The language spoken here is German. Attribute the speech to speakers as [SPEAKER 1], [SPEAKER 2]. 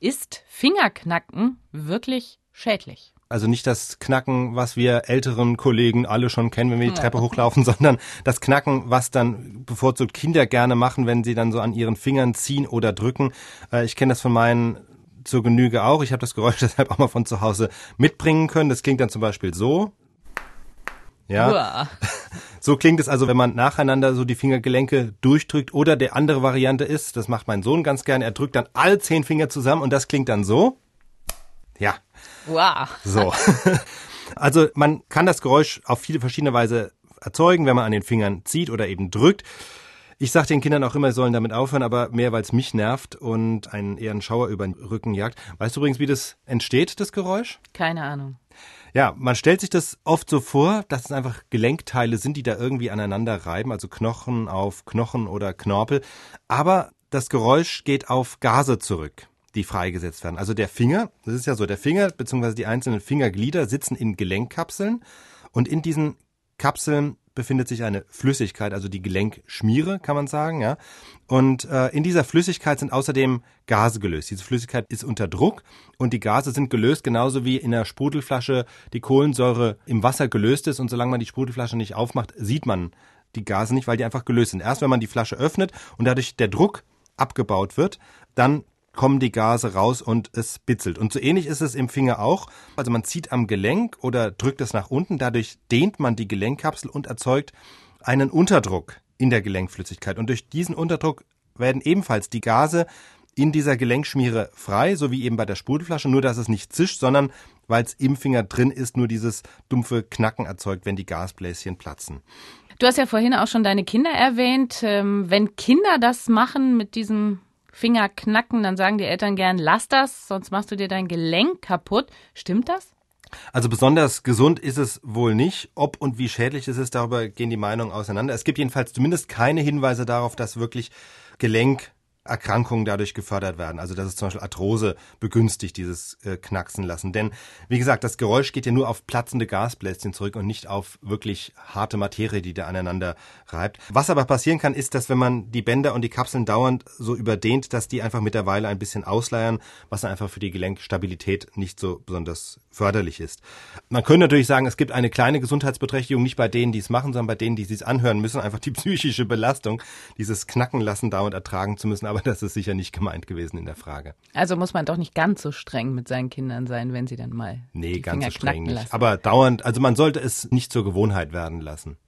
[SPEAKER 1] Ist Fingerknacken wirklich schädlich?
[SPEAKER 2] Also nicht das Knacken, was wir älteren Kollegen alle schon kennen, wenn wir die Treppe hochlaufen, sondern das Knacken, was dann bevorzugt Kinder gerne machen, wenn sie dann so an ihren Fingern ziehen oder drücken. Äh, ich kenne das von meinen zur Genüge auch. Ich habe das Geräusch deshalb auch mal von zu Hause mitbringen können. Das klingt dann zum Beispiel so. Ja. So klingt es also, wenn man nacheinander so die Fingergelenke durchdrückt. Oder der andere Variante ist, das macht mein Sohn ganz gern, er drückt dann alle zehn Finger zusammen und das klingt dann so. Ja.
[SPEAKER 1] Wow.
[SPEAKER 2] So. Also man kann das Geräusch auf viele verschiedene Weise erzeugen, wenn man an den Fingern zieht oder eben drückt. Ich sage den Kindern auch immer, sie sollen damit aufhören, aber mehr, weil es mich nervt und einen eher einen Schauer über den Rücken jagt. Weißt du übrigens, wie das entsteht, das Geräusch?
[SPEAKER 1] Keine Ahnung.
[SPEAKER 2] Ja, man stellt sich das oft so vor, dass es einfach Gelenkteile sind, die da irgendwie aneinander reiben, also Knochen auf Knochen oder Knorpel. Aber das Geräusch geht auf Gase zurück die freigesetzt werden. Also der Finger, das ist ja so, der Finger bzw. die einzelnen Fingerglieder sitzen in Gelenkkapseln und in diesen Kapseln befindet sich eine Flüssigkeit, also die Gelenkschmiere, kann man sagen, ja. Und äh, in dieser Flüssigkeit sind außerdem Gase gelöst. Diese Flüssigkeit ist unter Druck und die Gase sind gelöst, genauso wie in der Sprudelflasche die Kohlensäure im Wasser gelöst ist. Und solange man die Sprudelflasche nicht aufmacht, sieht man die Gase nicht, weil die einfach gelöst sind. Erst wenn man die Flasche öffnet und dadurch der Druck abgebaut wird, dann kommen die Gase raus und es bitzelt. Und so ähnlich ist es im Finger auch. Also man zieht am Gelenk oder drückt es nach unten, dadurch dehnt man die Gelenkkapsel und erzeugt einen Unterdruck in der Gelenkflüssigkeit. Und durch diesen Unterdruck werden ebenfalls die Gase in dieser Gelenkschmiere frei, so wie eben bei der Sprudelflasche, nur dass es nicht zischt, sondern weil es im Finger drin ist, nur dieses dumpfe Knacken erzeugt, wenn die Gasbläschen platzen.
[SPEAKER 1] Du hast ja vorhin auch schon deine Kinder erwähnt. Ähm, wenn Kinder das machen mit diesem Finger knacken, dann sagen die Eltern gern, lass das, sonst machst du dir dein Gelenk kaputt. Stimmt das?
[SPEAKER 2] Also besonders gesund ist es wohl nicht. Ob und wie schädlich es ist, darüber gehen die Meinungen auseinander. Es gibt jedenfalls zumindest keine Hinweise darauf, dass wirklich Gelenk Erkrankungen dadurch gefördert werden. Also dass es zum Beispiel Arthrose begünstigt, dieses äh, Knacksen lassen. Denn wie gesagt, das Geräusch geht ja nur auf platzende Gasbläschen zurück und nicht auf wirklich harte Materie, die da aneinander reibt. Was aber passieren kann, ist, dass wenn man die Bänder und die Kapseln dauernd so überdehnt, dass die einfach mit der Weile ein bisschen ausleiern, was einfach für die Gelenkstabilität nicht so besonders förderlich ist. Man könnte natürlich sagen, es gibt eine kleine Gesundheitsbeträchtigung, nicht bei denen, die es machen, sondern bei denen, die es anhören müssen, einfach die psychische Belastung, dieses Knacken lassen dauernd ertragen zu müssen. Aber aber das ist sicher nicht gemeint gewesen in der Frage.
[SPEAKER 1] Also muss man doch nicht ganz so streng mit seinen Kindern sein, wenn sie dann mal.
[SPEAKER 2] Nee,
[SPEAKER 1] die
[SPEAKER 2] ganz
[SPEAKER 1] Finger
[SPEAKER 2] so streng nicht.
[SPEAKER 1] lassen.
[SPEAKER 2] Aber dauernd, also man sollte es nicht zur Gewohnheit werden lassen.